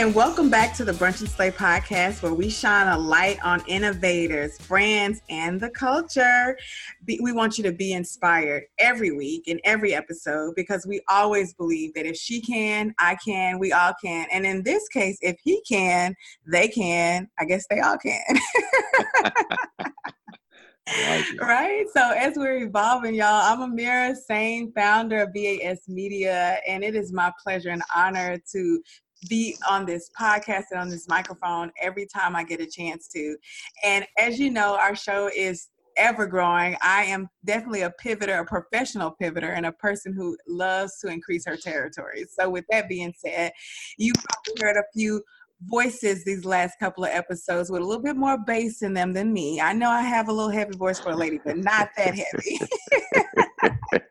And welcome back to the Brunch and Slay podcast, where we shine a light on innovators, brands, and the culture. We want you to be inspired every week in every episode because we always believe that if she can, I can, we all can. And in this case, if he can, they can. I guess they all can. right? So as we're evolving, y'all, I'm Amira Sane, founder of BAS Media, and it is my pleasure and honor to be on this podcast and on this microphone every time I get a chance to. And as you know, our show is ever growing. I am definitely a pivoter, a professional pivoter, and a person who loves to increase her territory. So, with that being said, you probably heard a few voices these last couple of episodes with a little bit more bass in them than me. I know I have a little heavy voice for a lady, but not that heavy.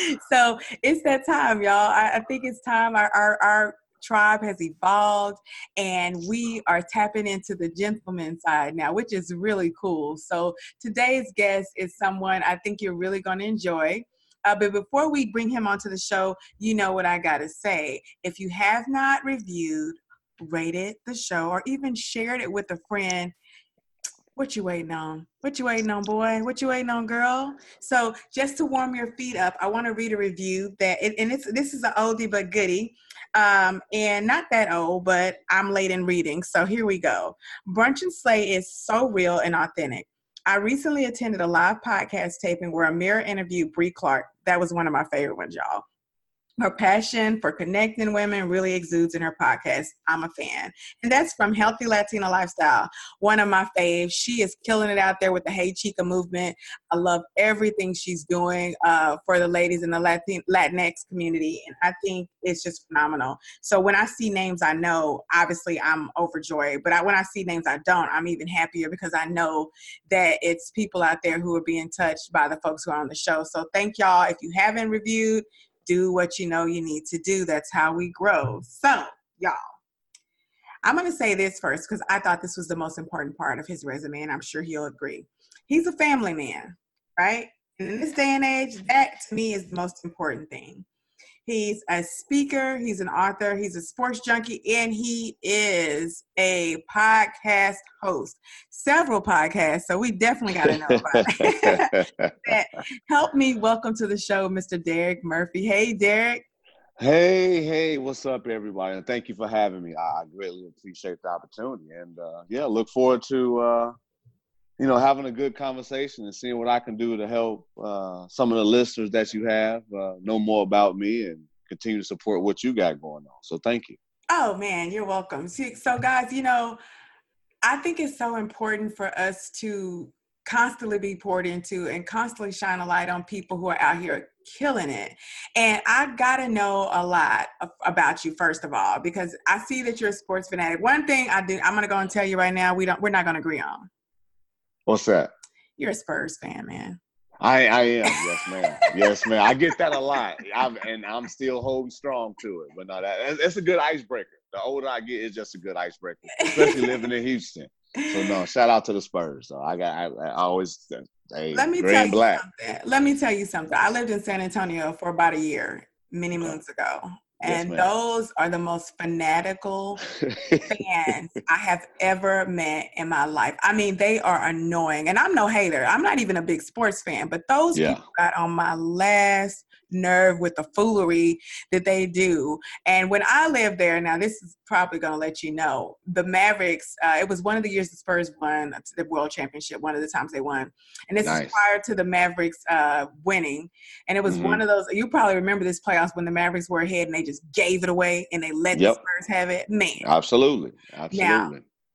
so it's that time, y'all. I, I think it's time our, our, our tribe has evolved and we are tapping into the gentleman side now, which is really cool. So today's guest is someone I think you're really going to enjoy. Uh, but before we bring him onto the show, you know what I got to say. If you have not reviewed, rated the show, or even shared it with a friend, what you waiting on? What you waiting on, boy? What you waiting on, girl? So just to warm your feet up, I want to read a review that, and it's this is an oldie but goodie um, and not that old, but I'm late in reading. So here we go. Brunch and Slay is so real and authentic. I recently attended a live podcast taping where Amira interviewed Bree Clark. That was one of my favorite ones, y'all. Her passion for connecting women really exudes in her podcast. I'm a fan. And that's from Healthy Latina Lifestyle, one of my faves. She is killing it out there with the Hey Chica movement. I love everything she's doing uh, for the ladies in the Latin, Latinx community. And I think it's just phenomenal. So when I see names I know, obviously I'm overjoyed. But I, when I see names I don't, I'm even happier because I know that it's people out there who are being touched by the folks who are on the show. So thank y'all. If you haven't reviewed, do what you know you need to do. That's how we grow. So, y'all, I'm going to say this first because I thought this was the most important part of his resume, and I'm sure he'll agree. He's a family man, right? And in this day and age, that to me is the most important thing. He's a speaker, he's an author, he's a sports junkie, and he is a podcast host. Several podcasts, so we definitely got to know about it. Help me welcome to the show, Mr. Derrick Murphy. Hey, Derrick. Hey, hey, what's up, everybody? And thank you for having me. I greatly appreciate the opportunity. And uh, yeah, look forward to uh, you know, having a good conversation and seeing what I can do to help uh, some of the listeners that you have uh, know more about me and continue to support what you got going on. So thank you. Oh man, you're welcome. So guys, you know, I think it's so important for us to constantly be poured into and constantly shine a light on people who are out here killing it. And I got to know a lot about you first of all because I see that you're a sports fanatic. One thing I do I'm to go and tell you right now, we don't we're not to agree on. What's that? You're a Spurs fan, man. I, I am, yes, ma'am. yes, ma'am. I get that a lot, I'm, and I'm still holding strong to it. But no, that it's a good icebreaker. The older I get, it's just a good icebreaker, especially living in Houston. So no, shout out to the Spurs. So I got, I, I always, hey, let me tell you black. something. Let me tell you something. I lived in San Antonio for about a year, many moons ago, and yes, those are the most fanatical fans I have ever met in my life. I mean, they are annoying. And I'm no hater. I'm not even a big sports fan, but those yeah. people got on my last nerve with the foolery that they do. And when I lived there, now this is probably going to let you know, the Mavericks, uh, it was one of the years the Spurs won the World Championship, one of the times they won. And this nice. is prior to the Mavericks uh, winning. And it was mm-hmm. one of those, you probably remember this playoffs when the Mavericks were ahead and they just gave it away and they let yep. the Spurs have it. Man. Absolutely. Absolutely. Now,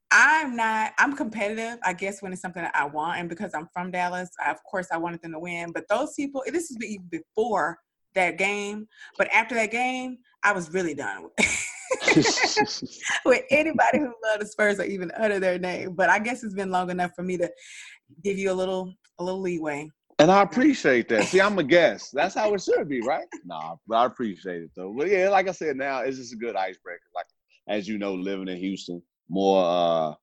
I'm not, I'm competitive, I guess, when it's something that I want. And because I'm from Dallas, I, of course, I wanted them to win. But those people, this is even before that game. But after that game, I was really done with, with anybody who loved the Spurs or even utter their name. But I guess it's been long enough for me to give you a little a little leeway. And I appreciate that. See, I'm a guest. That's how it should be, right? Nah, but I appreciate it though. But yeah, like I said, now it's just a good icebreaker. Like as you know, living in Houston, more uh,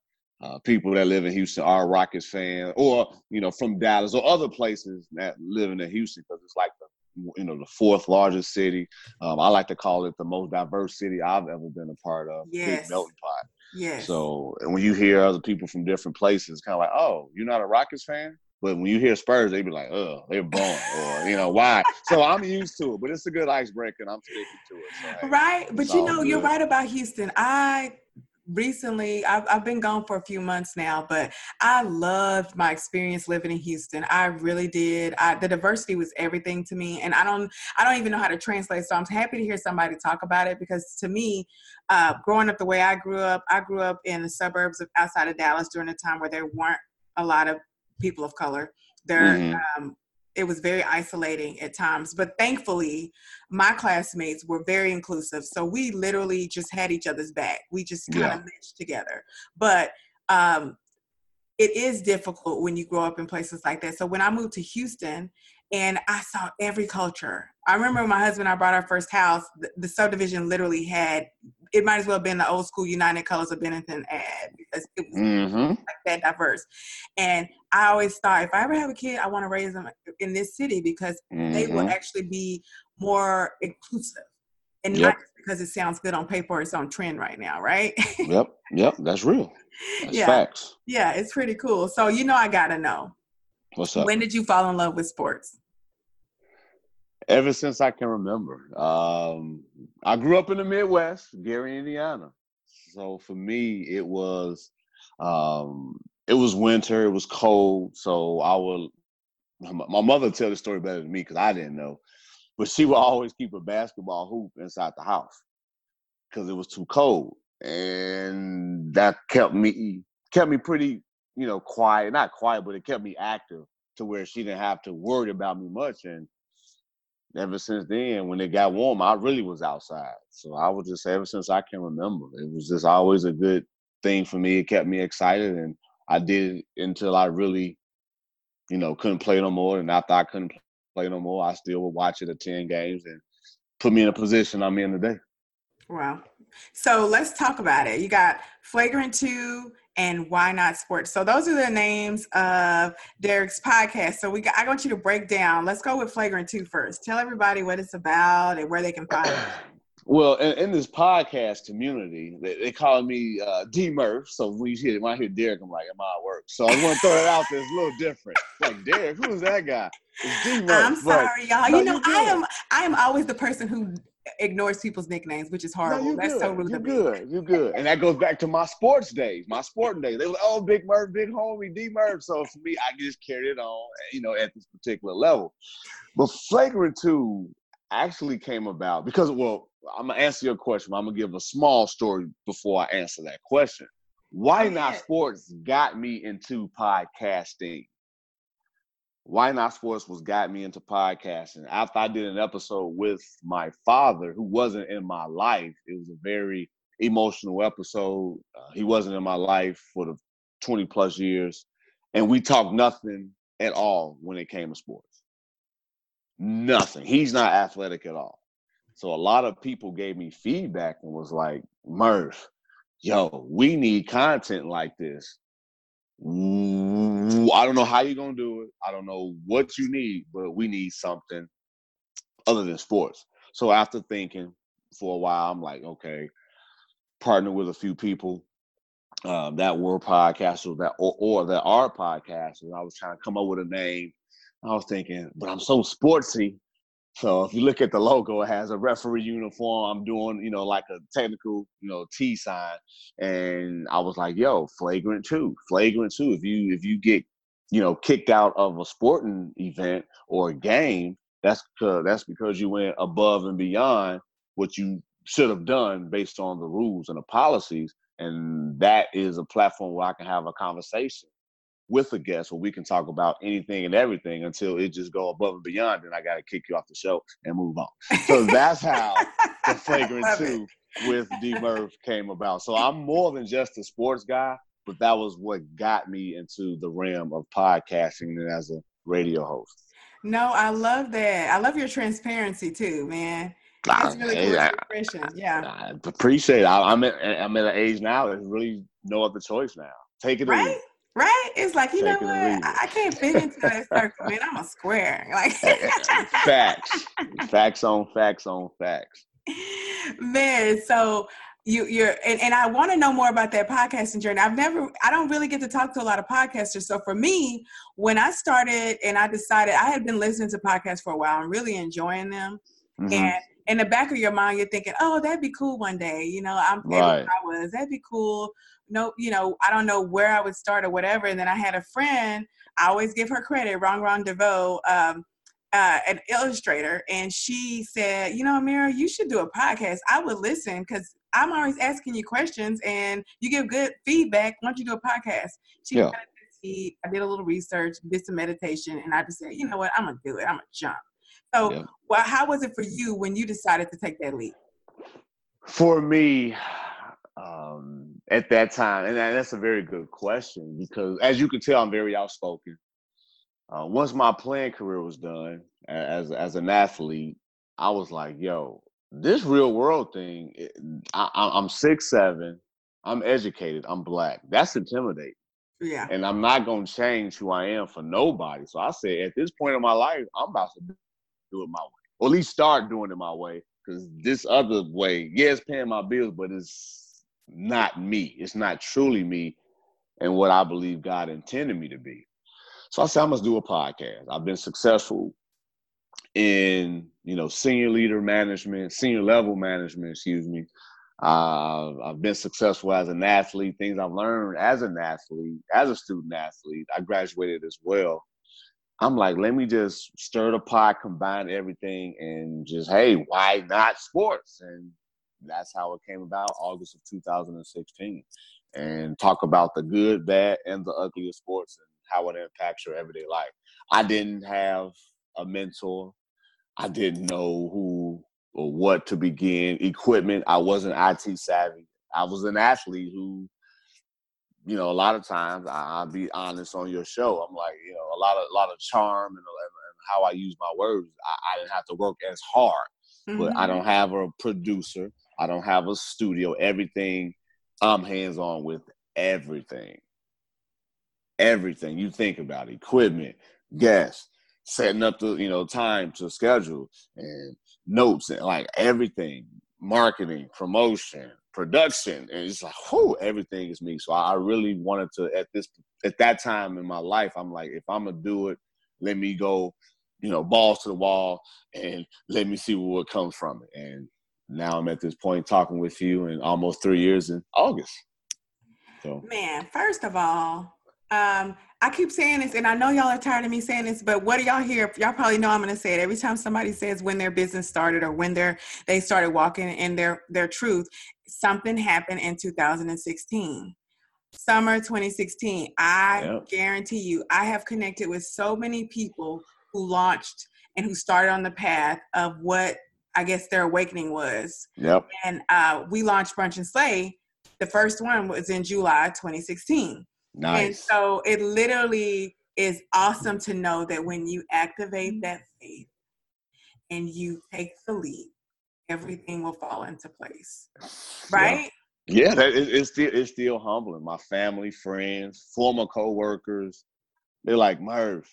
uh, people that live in Houston are Rockets fans, or you know, from Dallas or other places that living in Houston because it's like the you know the fourth largest city. Um, I like to call it the most diverse city I've ever been a part of. Yes. Big melting pot. Yes. So and when you hear other people from different places, kind of like, oh, you're not a Rockets fan. But when you hear Spurs, they be like, "Oh, they're born," or you know why. So I'm used to it, but it's a good icebreaker, and I'm sticking to it. So, hey, right, but you know, good. you're right about Houston. I recently I've, I've been gone for a few months now but i loved my experience living in houston. I really did. I, the diversity was everything to me and i don't i don't even know how to translate so i'm happy to hear somebody talk about it because to me uh, growing up the way i grew up i grew up in the suburbs of outside of dallas during a time where there weren't a lot of people of color. There mm-hmm. um, it was very isolating at times but thankfully my classmates were very inclusive. So we literally just had each other's back. We just kind of meshed together. But um, it is difficult when you grow up in places like that. So when i moved to houston and i saw every culture i remember my husband and i bought our first house the, the subdivision literally had it might as well have been the old school United Colors of Benetton ad because it was mm-hmm. like that diverse. And I always thought if I ever have a kid, I want to raise them in this city because mm-hmm. they will mm-hmm. actually be more inclusive. And yep. not just because it sounds good on paper, it's on trend right now, right? yep, yep, that's real. That's yeah. facts. Yeah, it's pretty cool. So you know I gotta know. What's up? When did you fall in love with sports? ever since I can remember. Um, I grew up in the Midwest, Gary, Indiana. So for me, it was um, it was winter. It was cold. So I would. My mother tell the story better than me because I didn't know, but she would always keep a basketball hoop inside the house because it was too cold, and that kept me kept me pretty, you know, quiet. Not quiet, but it kept me active to where she didn't have to worry about me much. And ever since then, when it got warm, I really was outside. So I would just ever since I can remember, it was just always a good thing for me. It kept me excited, and I did it until I really, you know, couldn't play no more. And after I couldn't play no more, I still would watch it, at ten games, and put me in a position I'm in today. Wow. So let's talk about it. You got Flagrant 2 and Why Not Sports. So those are the names of Derrick's podcast. So we got, I want you to break down. Let's go with Flagrant 2 first. Tell everybody what it's about and where they can find it. Well, in, in, this podcast community, they, they call me uh, D Murph. So when you hear when I hear Derrick, I'm like, "Am I at work?" So I want to throw it out there. It's a little different. Like Derrick, who's that guy? It's D Murph. I'm sorry, y'all. No, you know, I am I am always the person who ignores people's nicknames, which is horrible. No, That's good. so rude. You're good. You're good. And that goes back to my sports days. My sporting days. They were oh, Big Murph, Big Homie, D Murph. So for me, I just carried it on, you know, at this particular level. But Flagrant 2 actually came about because, well, I'm going to answer your question. I'm going to give a small story before I answer that question. Why Not Sports got me into podcasting why Not Sports was got me into podcasting. After I did an episode with my father, who wasn't in my life, it was a very emotional episode. Uh, he wasn't in my life for the 20 plus years. And we talked nothing at all when it came to sports. Nothing. He's not athletic at all. So a lot of people gave me feedback and was like, Murph, yo, we need content like this. I don't know how you're gonna do it. I don't know what you need, but we need something other than sports. So after thinking for a while, I'm like, okay, partner with a few people um, that were podcasters that or, or that are podcasters. I was trying to come up with a name. I was thinking, but I'm so sportsy. So if you look at the logo, it has a referee uniform. I'm doing, you know, like a technical, you know, T sign. And I was like, yo, flagrant two. Flagrant two. If you if you get, you know, kicked out of a sporting event or a game, that's because that's because you went above and beyond what you should have done based on the rules and the policies. And that is a platform where I can have a conversation with a guest where we can talk about anything and everything until it just go above and beyond. and I got to kick you off the show and move on. So that's how the Flagrant Two with D Murph came about. So I'm more than just a sports guy, but that was what got me into the realm of podcasting and as a radio host. No, I love that. I love your transparency too, man. That's really cool. I, yeah. I appreciate it. I, am at I'm at an age now. There's really no other choice now. Take it right. Right? It's like, you Take know what? I, I, can't fit into that circle, man. I'm a square. Like facts. Facts on facts on facts. Man, so you you're and, and I want to know more about that podcasting journey. I've never I don't really get to talk to a lot of podcasters. So for me, when I started and I decided I had been listening to podcasts for a while and really enjoying them. Mm-hmm. And in the back of your mind, you're thinking, "Oh, that'd be cool one day." You know, I'm right. I was. That'd be cool. No, you know, I don't know where I would start or whatever. And then I had a friend. I always give her credit. Ron Ron DeVoe. Um, uh, an illustrator, and she said, "You know, Amira, you should do a podcast. I would listen because I'm always asking you questions, and you give good feedback. Why don't you do a podcast?" She yeah. I did a little research, did some meditation, and I just said, "You know what? I'm gonna do it. I'm gonna jump." So, yeah. well, how was it for you when you decided to take that leap? For me, um, at that time, and that's a very good question because, as you can tell, I'm very outspoken. Uh, once my playing career was done as as an athlete, I was like, "Yo, this real world thing. I, I'm six seven. I'm educated. I'm black. That's intimidating. Yeah. And I'm not gonna change who I am for nobody. So I said, at this point in my life, I'm about to do it my way, or at least start doing it my way. Because this other way, yeah, it's paying my bills, but it's not me. It's not truly me, and what I believe God intended me to be. So I said, I must do a podcast. I've been successful in, you know, senior leader management, senior level management, excuse me. Uh, I've been successful as an athlete, things I've learned as an athlete, as a student athlete. I graduated as well. I'm like, let me just stir the pot, combine everything, and just, hey, why not sports? And that's how it came about, August of 2016. And talk about the good, bad, and the ugly of sports and how it impacts your everyday life. I didn't have a mentor. I didn't know who or what to begin. Equipment, I wasn't IT savvy. I was an athlete who, you know, a lot of times I, will be honest on your show. I'm like, you know, a lot of a lot of charm and, and how I use my words. I, I, didn't have to work as hard, mm-hmm. but I mm-hmm. don't have a producer. I don't have a studio. Everything I'm hands on with everything everything you think about equipment, gas, setting up the you know time to schedule and notes and like everything, marketing, promotion, production, and it's like whoo, everything is me. So I really wanted to at this at that time in my life, I'm like, if I'm gonna do it, let me go, you know, balls to the wall and let me see what comes from it. And now I'm at this point talking with you in almost three years in August. So man, first of all, um, I keep saying this, and I know y'all are tired of me saying this, but what do y'all hear? Y'all probably know I'm going to say it every time somebody says when their business started or when they're they started walking in their their truth. Something happened in 2016, summer 2016. I yep. guarantee you, I have connected with so many people who launched and who started on the path of what I guess their awakening was. Yep. And uh, we launched Brunch and Slay. The first one was in July 2016 Nice. And so it literally is awesome to know that when you activate that faith and you take the lead, everything will fall into place. Right? Yeah, yeah that, it, it's still it's still humbling. My family, friends, former co-workers, they're like, Murph,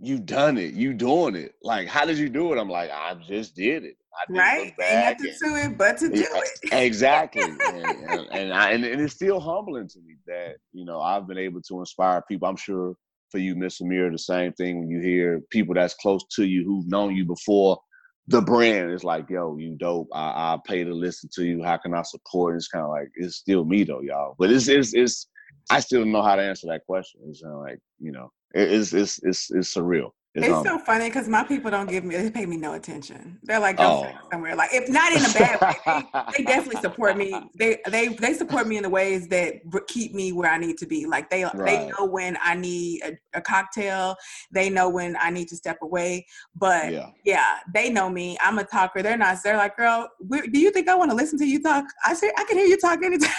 you done it. You doing it. Like, how did you do it? I'm like, I just did it. I right? Ain't nothing to it but to do it. exactly. and, and, and, I, and, and, it's still humbling to me that, you know, I've been able to inspire people. I'm sure for you, Miss Amir, the same thing when you hear people that's close to you who've known you before the brand is like, yo, you dope. I, I pay to listen to you. How can I support? It's kind of like, it's still me though, y'all. But it's, it's, it's, I still don't know how to answer that question. It's kind of like, you know, it's, it's, it's, it's surreal. It's, it's um so funny because my people don't give me they pay me no attention. They're like oh. somewhere. Like if not in a bad way, they, they, definitely support me. They they they support me in the ways that keep me where I need to be. Like they right. they know when I need a, a, cocktail. They know when I need to step away. But yeah. yeah, they know me. I'm a talker. They're not. They're like, girl, do you think I want to listen to you talk? I say I can hear you talk anytime.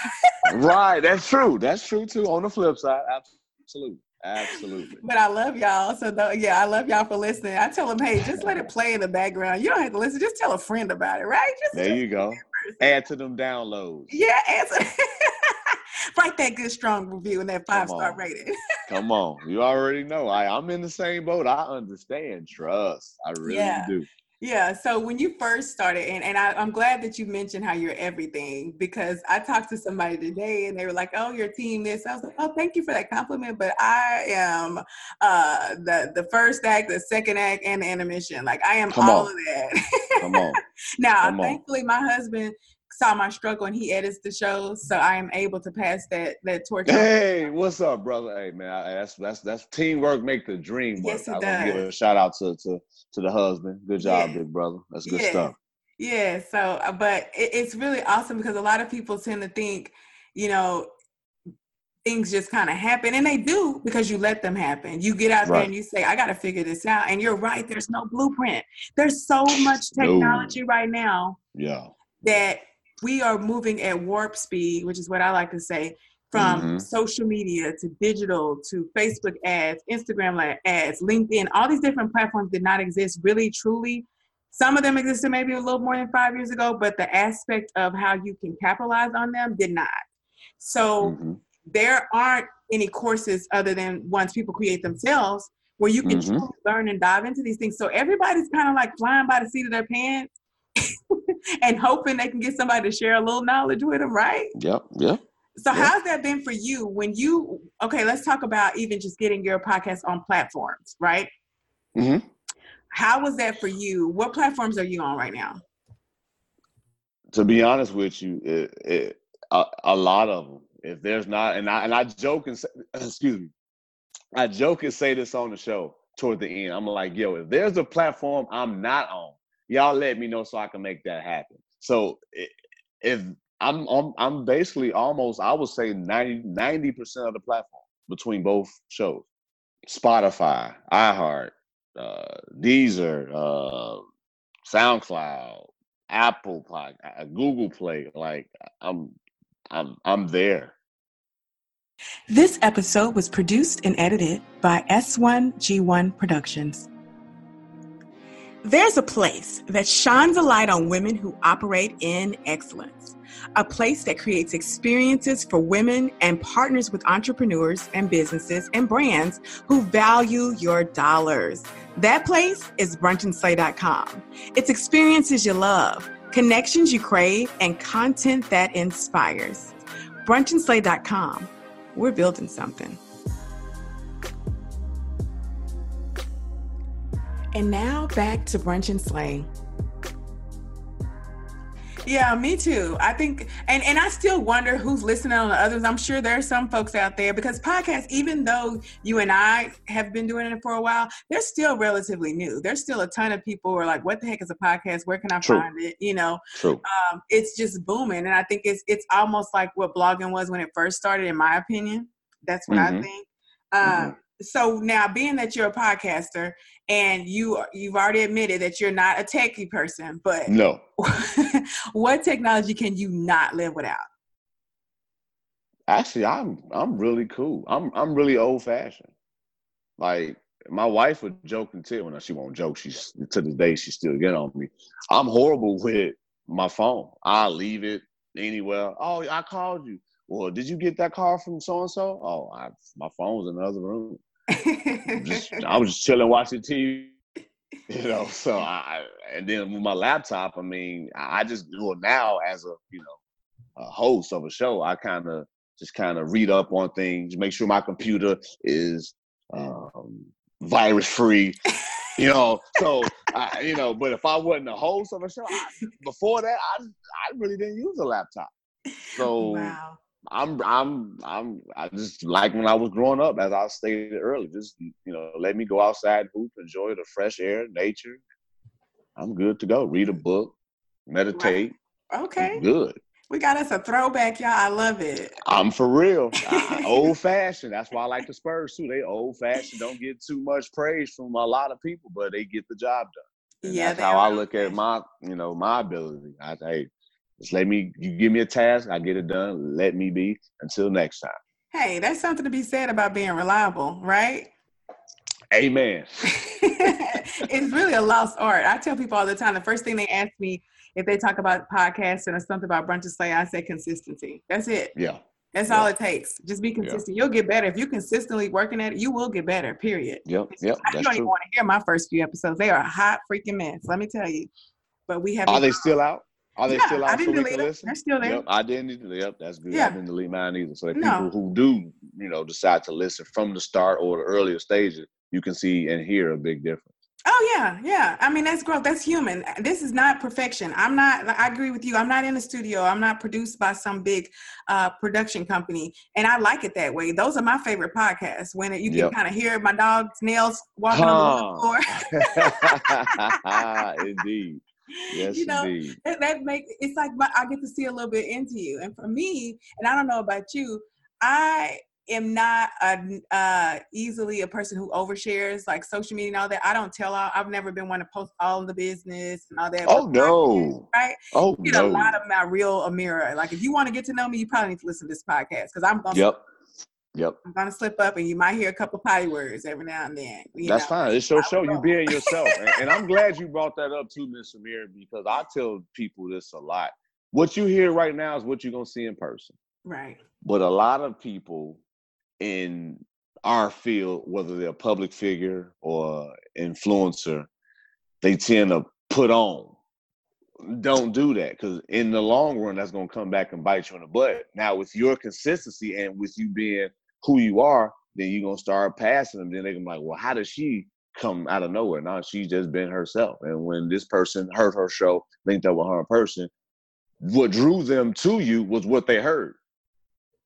right. That's true. That's true too. On the flip side, absolutely. Absolutely. But I love y'all. So the, yeah, I love y'all for listening. I tell them, hey, just let it play in the background. You don't have to listen. Just tell a friend about it, right? Just there you go. Add to them downloads. Yeah, add to, write that good strong review and that five star rating. Come on, you already know. I I'm in the same boat. I understand. Trust. I really yeah. do. Yeah. So when you first started, and, and I, am glad that you mentioned how you're everything because I talked to somebody today and they were like, oh, your team this. I was like, oh, thank you for that compliment. But I am uh, the, the first act, the second act, and the intermission. Like I am Come all on. of that. Come on. now, Come thankfully, on. my husband saw my struggle and he edits the shows, so I am able to pass that that torch. Hey, what's up, brother? Hey, man, I, that's that's that's teamwork make the dream work. Yes, it I does. give a shout out to to to the husband. Good job, yeah. big brother. That's good yeah. stuff. Yeah. So, uh, but it, it's really awesome because a lot of people tend to think, you know, things just kind of happen and they do because you let them happen you get out right. there and you say i got to figure this out and you're right there's no blueprint there's so much technology no. right now yeah that we are moving at warp speed, which is what I like to say, from mm-hmm. social media to digital to Facebook ads, Instagram ads, LinkedIn, all these different platforms did not exist really truly. Some of them existed maybe a little more than five years ago, but the aspect of how you can capitalize on them did not. So mm-hmm. there aren't any courses other than ones people create themselves where you can mm-hmm. learn and dive into these things. So everybody's kind of like flying by the seat of their pants and hoping they can get somebody to share a little knowledge with them, right? Yep, yep. So yep. how's that been for you when you okay, let's talk about even just getting your podcast on platforms, right? Mm-hmm. How was that for you? What platforms are you on right now? To be honest with you, it, it, a, a, lot of them. If there's not, and I and I joke and say, excuse me, I joke and say this on the show toward the end. I'm like, yo, if there's a platform I'm not on, y'all let me know so I can make that happen. So if I'm I'm, I'm basically almost I would say 90 percent of the platform between both shows, Spotify, iHeart, uh, Deezer, uh, SoundCloud, Apple, uh, Google Play. Like I'm I'm I'm there. This episode was produced and edited by S1G1 Productions. There's a place that shines a light on women who operate in excellence, a place that creates experiences for women and partners with entrepreneurs and businesses and brands who value your dollars. That place is brunchandslay.com. It's experiences you love, connections you crave, and content that inspires. brunchandslay.com. We're building something. And now back to brunch and slay. Yeah, me too. I think, and and I still wonder who's listening on the others. I'm sure there are some folks out there because podcasts, even though you and I have been doing it for a while, they're still relatively new. There's still a ton of people who are like, "What the heck is a podcast? Where can I True. find it?" You know, True. Um, it's just booming, and I think it's it's almost like what blogging was when it first started. In my opinion, that's what mm-hmm. I think. Um, mm-hmm so now being that you're a podcaster and you you've already admitted that you're not a techie person but no. what technology can you not live without? Actually i'm i'm really cool. I'm i'm really old fashioned like my wife would joke until when she won't joke. She's to this day she still get on me. I'm horrible with my phone. I leave it anywhere. Oh i called you. Well, did you get that call from so and so? Oh, I, my phone's in another room just, I was just chilling watching TV, you know. So I and then with my laptop, I mean, I just do it now as a you know a host of a show. I kind of just kind of read up on things, make sure my computer is um, virus free. you know, so I, you know, but if I wasn't a host of a show I, before that, I I really didn't use a laptop. So wow. I'm I'm I'm I just like when I was growing up, as I stated earlier, just you know, let me go outside, hoop, enjoy the fresh air, nature. I'm good to go. Read a book, meditate. Okay. Good. We got us a throwback, y'all. I love it. I'm for real. old fashioned. That's why I like the Spurs too. They old fashioned. Don't get too much praise from a lot of people, but they get the job done. And yeah, that's how I look at my, you know, my ability. I hey, just let me. You give me a task, I get it done. Let me be. Until next time. Hey, that's something to be said about being reliable, right? Amen. it's really a lost art. I tell people all the time. The first thing they ask me if they talk about podcasting or something about brunch say, I say consistency. That's it. Yeah. That's yeah. all it takes. Just be consistent. Yeah. You'll get better. If you're consistently working at it, you will get better, period. Yep. Yep. I don't true. even want to hear my first few episodes. They are a hot freaking mess. Let me tell you. But we have Are they still out? Are they yeah, still out I didn't so delete them. listen? They're still there. Yep, I didn't. Yep, that's good. Yeah. I didn't delete mine either. So that No. people who do, you know, decide to listen from the start or the earlier stages, you can see and hear a big difference. Oh yeah, yeah. I mean that's growth. That's human. This is not perfection. I'm not. I agree with you. I'm not in the studio. I'm not produced by some big uh, production company, and I like it that way. Those are my favorite podcasts when you can Yep. kind of hear my dog's nails walking on the floor. indeed. Yes, you know, indeed. that, that make it's like my, I get to see a little bit into you. And for me, and I don't know about you, I am not a, uh, easily a person who overshares like social media and all that. I don't tell all. I've never been one to post all the business and all that. Oh podcast, no. Right? Oh You get a lot of my real Amira. Like if you want to get to know me, you probably need to listen to this podcast because I'm gonna Yep. Yep. I'm gonna slip up and you might hear a couple potty words every now and then. That's know. fine. It's your show. You being yourself. and, and I'm glad you brought that up too, Miss Amir, because I tell people this a lot. What you hear right now is what you're gonna see in person. Right. But a lot of people in our field, whether they're a public figure or influencer, they tend to put on. Don't do that because in the long run, that's gonna come back and bite you in the butt. Now, with your consistency and with you being who you are, then you're gonna start passing them. Then they're gonna be like, well, how does she come out of nowhere? Now she's just been herself. And when this person heard her show, linked up with her in person, what drew them to you was what they heard.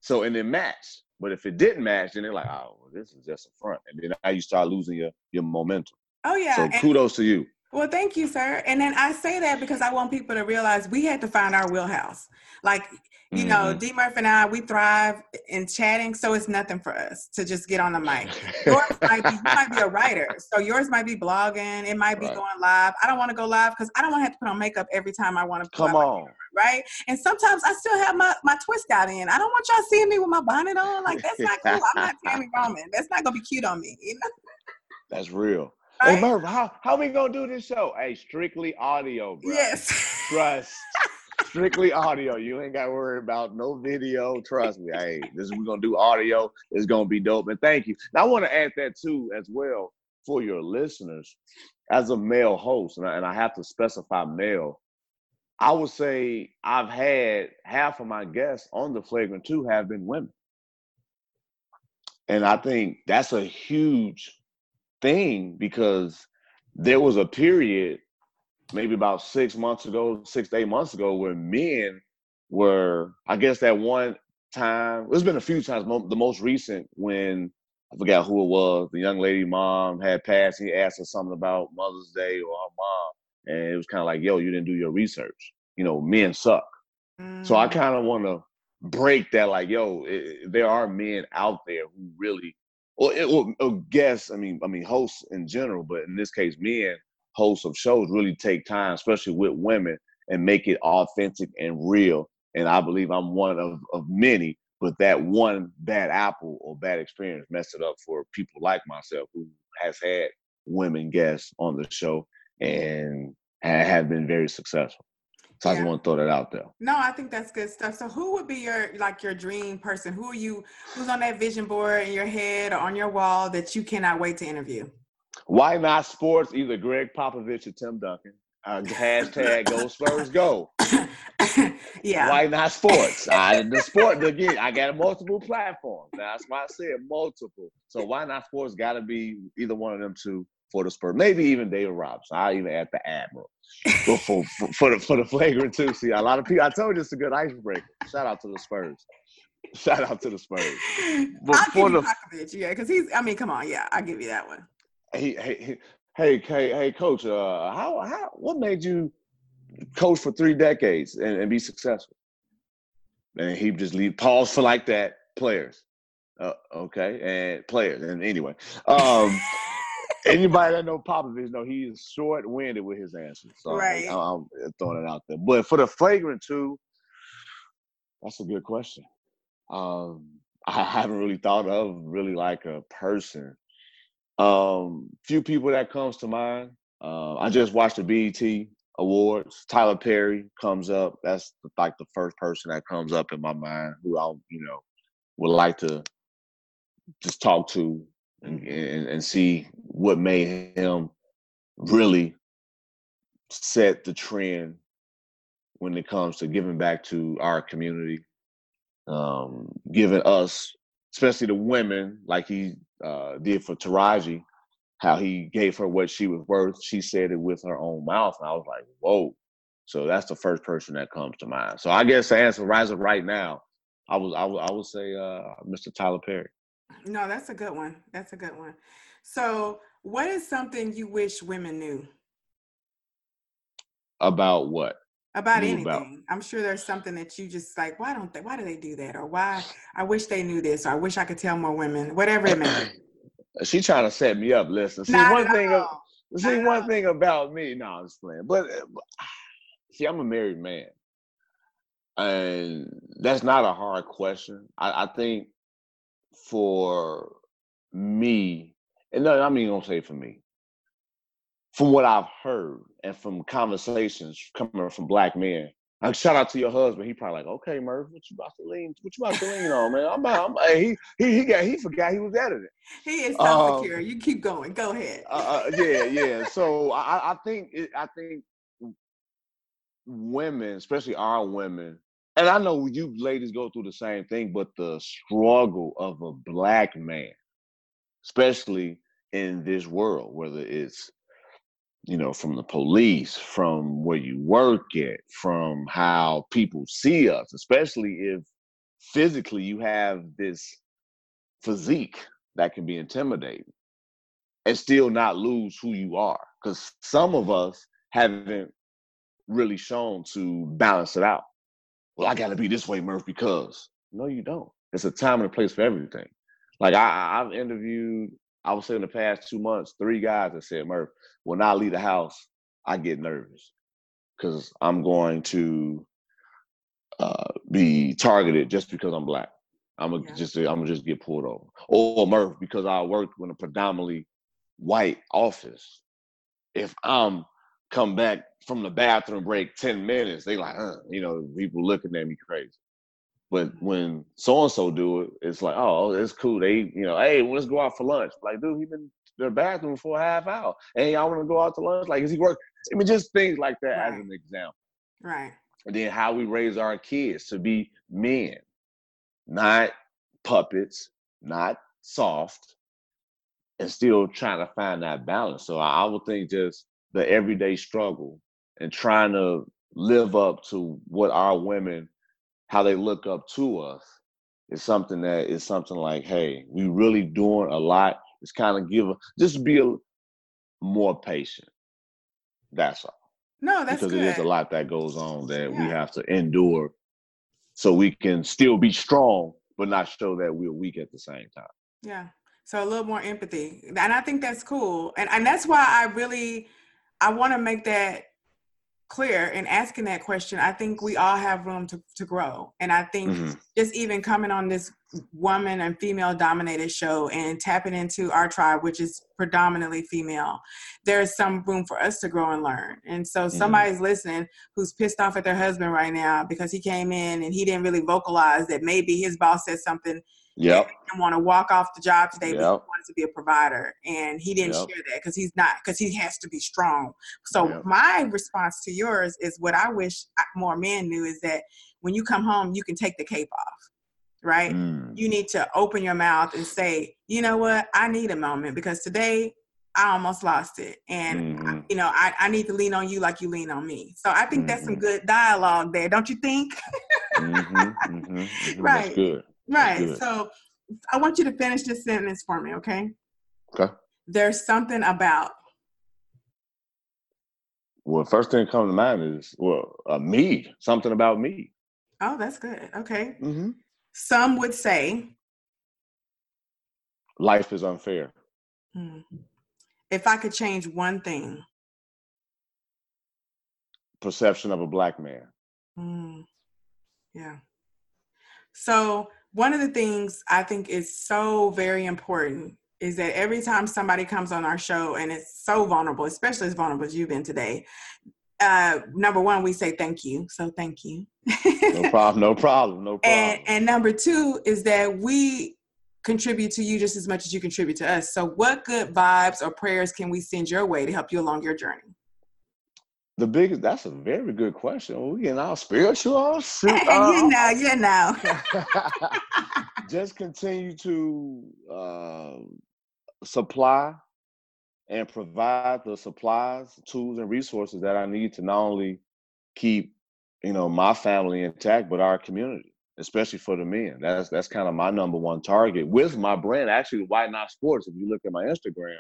So and it matched. But if it didn't match, then they're like, oh, well, this is just a front. And then now you start losing your your momentum. Oh yeah. so and- kudos to you. Well, thank you, sir. And then I say that because I want people to realize we had to find our wheelhouse. Like, you know, Mhm. D Murph and I, we thrive in chatting, so it's nothing for us to just get on the mic. Yours might be, you might be a writer, so yours might be blogging, it might be Right. going live. I don't want to go live because I don't want to have to put on makeup every time I want to Come on. right? And sometimes I still have my, my twist out in. I don't want y'all seeing me with my bonnet on. Like, that's not cool. I'm not Tami Roman. That's not going to be cute on me. You know? That's real. Right? Hey Murph, how how we gonna do this show? Hey, strictly audio, bro. Yes. Trust. strictly audio. You ain't gotta worry about no video. Trust me. Hey, this is we're gonna do audio. It's gonna be dope. And thank you. Now I want to add that too as well for your listeners. As a male host, and I, and I have to specify male, I would say I've had half of my guests on the flagrant two have been women. And I think that's a huge thing because there was a period, maybe about six months ago, six to eight months ago, where men were, I guess, that one time. There's been a few times. The most recent when I forgot who it was. The young lady mom had passed. He asked her something about Mother's Day or her mom, and it was kind of like, "Yo, you didn't do your research. You know, men suck." So I Mm. kind of want to break that, like, yo, it, there are men out there who really, or, or, or guests. I mean, I mean, hosts in general, but in this case, men, hosts of shows, really take time, especially with women, and make it authentic and real. And I believe I'm one of of many, but that one bad apple or bad experience messed it up for people like myself who has had women guests on the show and have been very successful. So I Yeah. just want to throw that out there. No, I think that's good stuff. So who would be your like your dream person? Who are you who's on that vision board in your head or on your wall that you cannot wait to interview? Why not sports? Either Gregg Popovich or Tim Duncan. Uh, hashtag Go Spurs Go. yeah. Why not sports? I, the sport again. I got a multiple platforms. That's why I said multiple. So why not sports? Got to be either one of them two for the Spurs. Maybe even David Robinson. I even add the Admiral. For, for, for the for the flagrant too. See, a lot of people. I told you it's a good icebreaker. Shout out to the Spurs. Shout out to the Spurs. I'll give you Popovich, yeah, because he's. I mean, come on, yeah, I'll give you that one. Hey, hey, hey, hey, hey, coach. Uh, how, how, what made you coach for three decades and, and be successful? And he just leave pause for like that. Players, uh, okay, and players, and anyway, um, anybody that know Popovich know he is short winded with his answers. So right. I, I'm throwing it out there. But for the flagrant two, that's a good question. Um, I haven't really thought of really like a person. Um, few people that comes to mind. Uh, I just watched the BET Awards. Tyler Perry comes up. That's like the first person that comes up in my mind who I, you know, would like to just talk to and, and, see what made him really set the trend when it comes to giving back to our community, um, giving us, especially the women, like he uh, did for Taraji, how he gave her what she was worth. She said it with her own mouth, and I was like, "Whoa!" So that's the first person that comes to mind. So I guess the answer, rise right now, I was I would I would say uh, Mr. Tyler Perry. No, that's a good one. That's a good one. So, what is something you wish women knew? About what? About anything. About? I'm sure there's something that you just like, why don't they, why do they do that? Or why, I wish they knew this, or I wish I could tell more women, whatever it may be. she trying to set me up, listen. See, Not one thing, of, see, one all. thing about me, no, I'm just playing. But, uh, see, I'm a married man. And that's not a hard question. I, I think for me, and no, I mean, don't say for me. From what I've heard and from conversations coming from black men, like shout out to your husband. He probably like, okay, Murph, what you about to lean? What you about to lean on, man? I'm, I'm, I'm he he he got he forgot he was editing. He is so secure. Um, you keep going. Go ahead. uh, uh, yeah, yeah. So I I think it, I think women, especially our women, and I know you ladies go through the same thing, but the struggle of a black man, especially in this world, whether it's you know from the police, from where you work at, from how people see us, especially if physically you have this physique that can be intimidating, and still not lose who you are, because some of us haven't really shown to balance it out well, I got to be this way, Murph, because no, you don't. It's a time and a place for everything. Like I, I've interviewed, I would say in the past two months, three guys that said, Murph, when I leave the house, I get nervous because I'm going to uh, be targeted just because I'm black. I'm gonna yeah. just I'm gonna just get pulled over. Or Murph, because I worked in a predominantly white office. If I'm come back from the bathroom break 10 minutes, they like, huh, you know, people looking at me crazy. But when so and so do it, it's like, oh, it's cool. They, you know, hey, let's go out for lunch. Like, dude, he been in the bathroom for a half hour. Hey, y'all want to go out to lunch? Like, is he work? I mean, just things like that right. as an example. Right. And then how we raise our kids to be men, not puppets, not soft, and still trying to find that balance. So I, I would think just the everyday struggle and trying to live up to what our women how they look up to us is something that is something like hey we really doing a lot. It's kind of give just be a, more patient. That's all. No that's because good. it is a lot that goes on that yeah. we have to endure so we can still be strong but not show that we're weak at the same time. Yeah. So a little more empathy. And i think that's cool. And and that's why i really I want to make that clear in asking that question. I think we all have room to, to grow. And I think mm-hmm. just even coming on this woman and female dominated show and tapping into our tribe, which is predominantly female, there's some room for us to grow and learn. And so mm-hmm. somebody's listening who's pissed off at their husband right now because he came in and he didn't really vocalize that maybe his boss said something Yep. And want to walk off the job today, yep. but he wanted to be a provider, and he didn't yep. share that because he's not because he has to be strong. So yep. my response to yours is what I wish more men knew is that when you come home, you can take the cape off. Right? Mm. You need to open your mouth and say, you know what, I need a moment because today I almost lost it. And, mm-hmm. you know, I, I need to lean on you like you lean on me. So I think mm-hmm. that's some mm-hmm. good dialogue there, don't you think? mm-hmm, mm-hmm, mm-hmm. right. good. Right. So I want you to finish this sentence for me, okay? Okay. There's something about. Well, first thing that comes to mind is well, uh, me. Something about me. Oh, that's good. Okay. Mm-hmm. Some would say. Life is unfair. Hmm. If I could change one thing. Perception of a black man. Mm. Yeah. So one of the things I think is so very important is that every time somebody comes on our show and it's so vulnerable, especially as vulnerable as you've been today, uh, number one, we say thank you. So thank you. no problem. No problem. No problem. And, and number two is that we contribute to you just as much as you contribute to us. So, what good vibes or prayers can we send your way to help you along your journey? The biggest, that's a very good question. We getting all spiritual. Uh, you know, you know. just continue to uh, supply and provide the supplies, tools, and resources that I need to not only keep, you know, my family intact, but our community, especially for the men. That's that's kind of my number one target with my brand. Actually, Why Not Sports. If you look at my Instagram,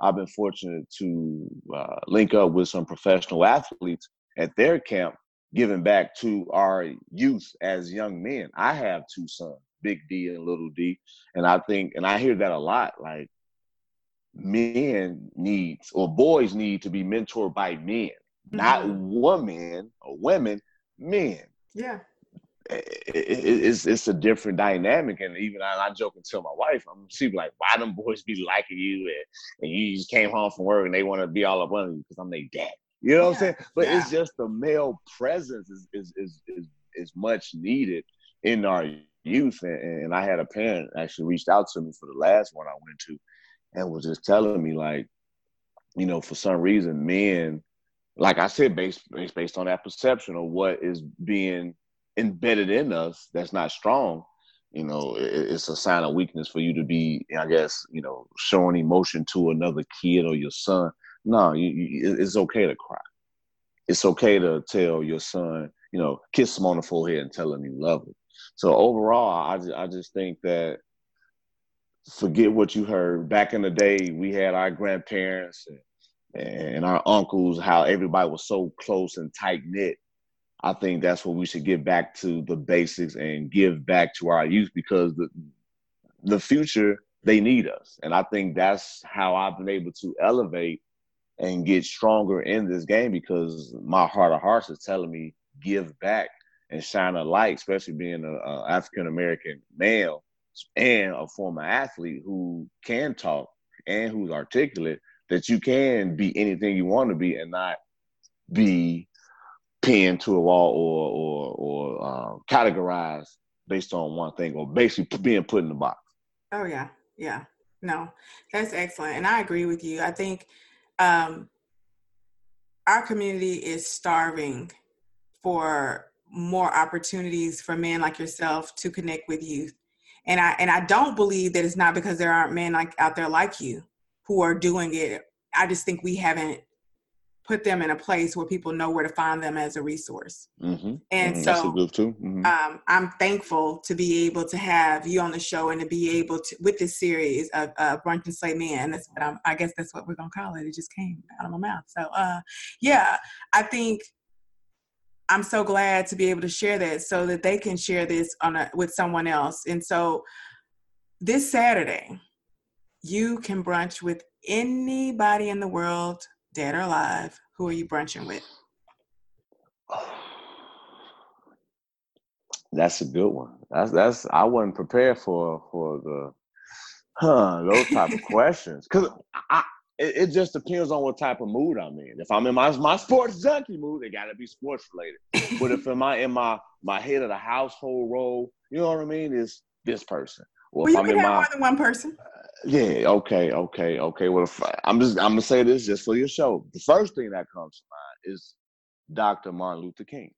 I've been fortunate to uh, link up with some professional athletes at their camp, giving back to our youth as young men. I have two sons, Big D and Little D, and I think, and I hear that a lot. Like men needs or boys need to be mentored by men, mm-hmm. not women or women, men. Yeah it's it's a different dynamic. And even I, I joke and tell my wife, I'm she be like, why them boys be liking you and, and you just came home from work and they want to be all up on you because I'm their dad. You know yeah. what I'm saying? But yeah. it's just the male presence is is is is, is much needed in our youth. And, and I had a parent actually reached out to me for the last one I went to and was just telling me like, you know, for some reason men like I said, based based based on that perception of what is being embedded in us that's not strong, you know, it, it's a sign of weakness for you to be, I guess, you know, showing emotion to another kid or your son. No, you, you, it's okay to cry. It's okay to tell your son, you know, kiss him on the forehead and tell him you love him. So overall, I just, I just think that forget what you heard back in the day. We had our grandparents and, and our uncles, how everybody was so close and tight knit I think that's what we should get back to the basics and give back to our youth because the the future they need us. And I think that's how I've been able to elevate and get stronger in this game because my heart of hearts is telling me give back and shine a light, especially being an African American male and a former athlete who can talk and who's articulate, that you can be anything you want to be and not be pinned to a wall or or or uh, categorized based on one thing or basically being put in the box. Oh yeah, yeah. No, that's excellent, and I agree with you. I think um, our community is starving for more opportunities for men like yourself to connect with youth, and I and I don't believe that it's not because there aren't men like out there like you who are doing it. I just think we haven't put them in a place where people know where to find them as a resource. Mm-hmm. And mm-hmm. so mm-hmm. um, I'm thankful to be able to have you on the show and to be able to, with this series of uh, Brunch and Slay Men, that's what I'm, I guess that's what we're going to call it. It just came out of my mouth. So uh, yeah, I think I'm so glad to be able to share that so that they can share this on a, with someone else. And so this Saturday, you can brunch with anybody in the world dead or alive, who are you brunching with? That's a good one. That's that's I wasn't prepared for for the huh those type of questions because I it, it, just depends on what type of mood I'm in. If I'm in my my sports junkie mood, it got to be sports related. but if am I in my my head of the household role, you know what I mean? Is this person? Or well, you can have my, more than one person. Yeah. Okay. Okay. Okay. Well, if, I'm just I'm gonna say this just for your show. The first thing that comes to mind is Dr. Martin Luther King.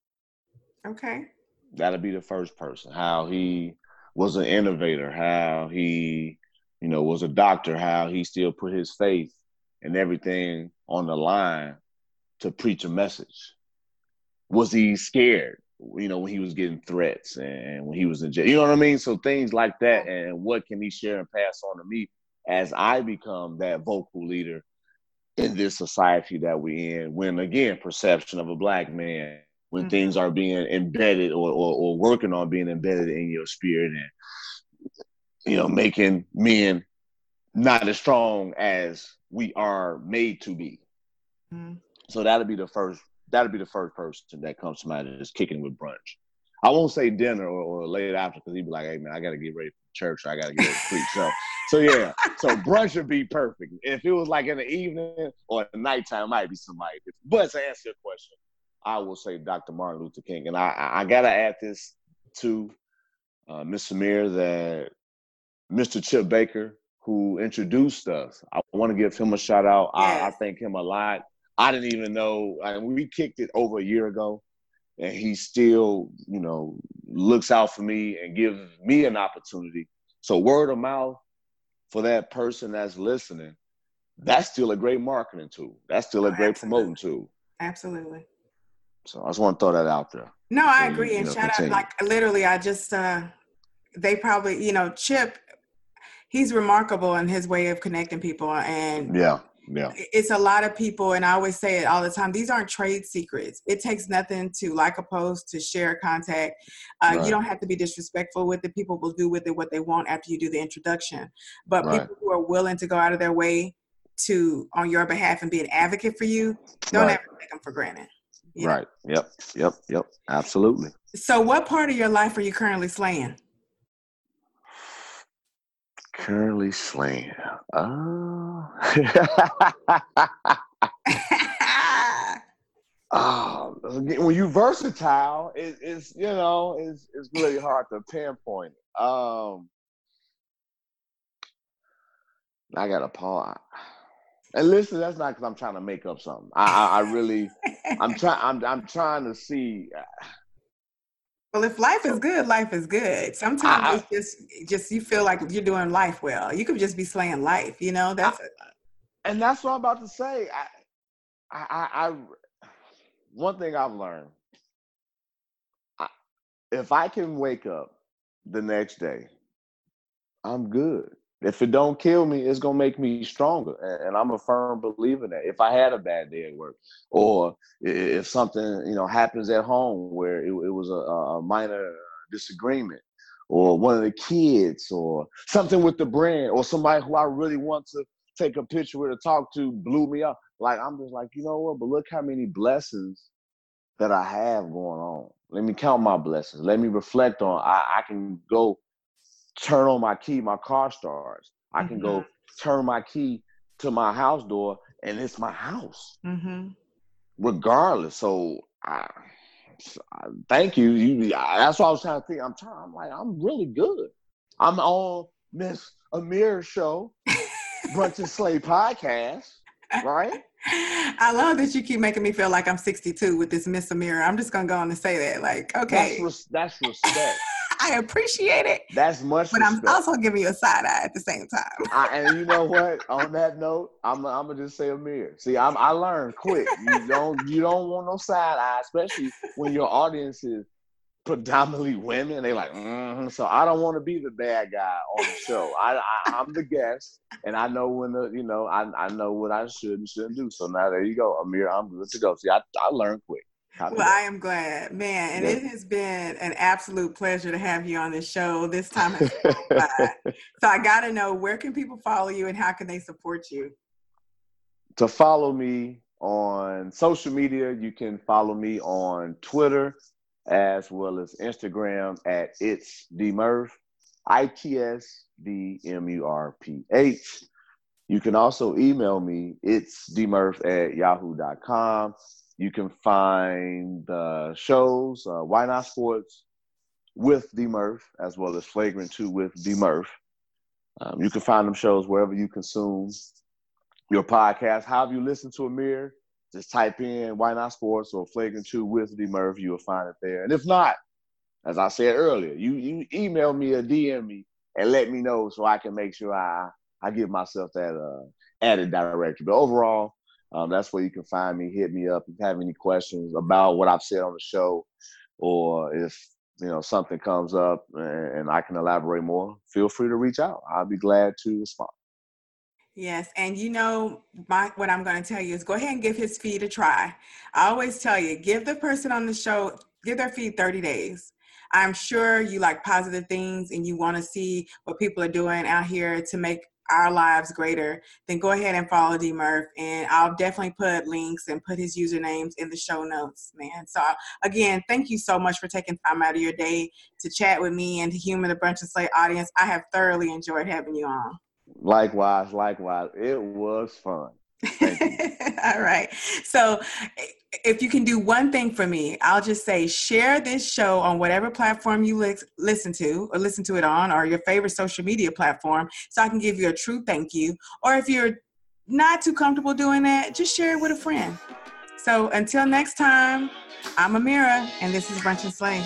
Okay. That'll be the first person. How he was an innovator. How he, you know, was a doctor. How he still put his faith and everything on the line to preach a message. Was he scared? You know, when he was getting threats and when he was in jail. You know what I mean? So things like that, and what can he share and pass on to me as I become that vocal leader in this society that we're in. When again, perception of a black man, when mm-hmm. things are being embedded or, or, or working on being embedded in your spirit, and you know, making men not as strong as we are made to be. Mm-hmm. So that'll be the first that'll be the first person that comes to mind is kicking with brunch. I won't say dinner or, or late after because he'd be like, "Hey man, I got to get ready for church. Or I got to get ready to preach." So, so yeah, so brunch would be perfect. If it was like in the evening or at nighttime, it might be somebody. But to answer your question, I will say Dr. Martin Luther King, and I I gotta add this to uh, Miss Amir that Mr. Chip Baker, who introduced us, I want to give him a shout out. Yes. I, I thank him a lot I didn't even know. I mean, we kicked it over a year ago, and he still, you know, looks out for me and gives me an opportunity. So word of mouth for that person that's listening, that's still a great marketing tool. That's still a oh, great absolutely. promoting tool. Absolutely. So I just want to throw that out there. No, I agree. You, and know, shout continue. out, like literally, I just, uh they probably, you know, Chip, he's remarkable in his way of connecting people, and yeah, yeah. It's a lot of people and i always say it all the time these aren't trade secrets. It takes nothing to like a post to share contact. Uh, right. you don't have to be disrespectful with it. People will do with it what they want after you do the introduction. But right. people who are willing to go out of their way to on your behalf and be an advocate for you don't right. ever take them for granted right know? yep. Yep. Yep. Absolutely. So what part of your life are you currently slaying? Currently slaying. Oh. oh, when you versatile, it, it's you know, it's it's really hard to pinpoint. Um, I got a pause. And listen, that's not because I'm trying to make up something. I, I, I really, I'm trying. I'm I'm trying to see. Well, if life is good, life is good. Sometimes I, it's just just you feel like you're doing life well. You could just be slaying life, you know. That's I, and that's what I'm about to say. I, I, I, one thing I've learned: I, if I can wake up the next day, I'm good. If it don't kill me, it's gonna make me stronger, and, I'm a firm believer that. If I had a bad day at work, or if something you know happens at home where it, it was a, a minor disagreement, or one of the kids, or something with the brand, or somebody who I really want to take a picture with or talk to blew me up. Like I'm just like, you know what? But look how many blessings that I have going on. Let me count my blessings. Let me reflect on. I, I can go turn on my key, my car starts. I can mm-hmm. go turn my key to my house door and it's my house. Mm-hmm. Regardless. So I, I, thank you. You I, that's what I was trying to think. I'm trying, I'm like, I'm really good. I'm on Miss Amir show, Brunch and Slay podcast, right? I love that you keep making me feel like I'm 62 with this Miss Amir. I'm just gonna go on and say that. Like, okay. That's, res- that's respect. I appreciate it. That's much. But respect. I'm also giving you a side eye at the same time. I, and you know what? On that note, I'm, I'm gonna just say Amir. See, I'm, I learned quick. You don't you don't want no side eye, especially when your audience is predominantly women. They like, mm-hmm. so I don't want to be the bad guy on the show. I, I am the guest, and I know when the you know I I know what I should and shouldn't do. So now there you go, Amir. I'm good to go. See, I I learned quick. Well, I am glad, man, and yeah. it has been an absolute pleasure to have you on this show. This time so I got to know where can people follow you and how can they support you? To follow me on social media, you can follow me on Twitter as well as Instagram at it's dmurph, I T S D M U R P H. You can also email me, it's dmurph at yahoo.com. You can find the shows, uh, Why Not Sports with D Murph, as well as Flagrant 2 with D Murph. Um, you can find them shows wherever you consume your podcast. However you listen to Amir, just type in Why Not Sports or Flagrant 2 with D Murph. You will find it there. And if not, as I said earlier, you, you email me or DM me and let me know so I can make sure I, I give myself that uh, added directory. But overall, um, that's where you can find me. Hit me up if you have any questions about what I've said on the show or if you know something comes up and I can elaborate more, feel free to reach out. I'll be glad to respond. Yes, and you know my, what I'm going to tell you is go ahead and give his feed a try. I always tell you, give the person on the show, give their feed 30 days. I'm sure you like positive things and you want to see what people are doing out here to make our lives greater, then go ahead and follow D Murph. And I'll definitely put links and put his usernames in the show notes, man. So, again, thank you so much for taking time out of your day to chat with me and to humor the Brunch and Slay audience. I have thoroughly enjoyed having you on. Likewise, likewise. It was fun. All right. So, if you can do one thing for me, I'll just say share this show on whatever platform you li- listen to or listen to it on or your favorite social media platform so I can give you a true thank you. Or if you're not too comfortable doing that, just share it with a friend. So until next time, I'm Amira and this is Brunch and Slay.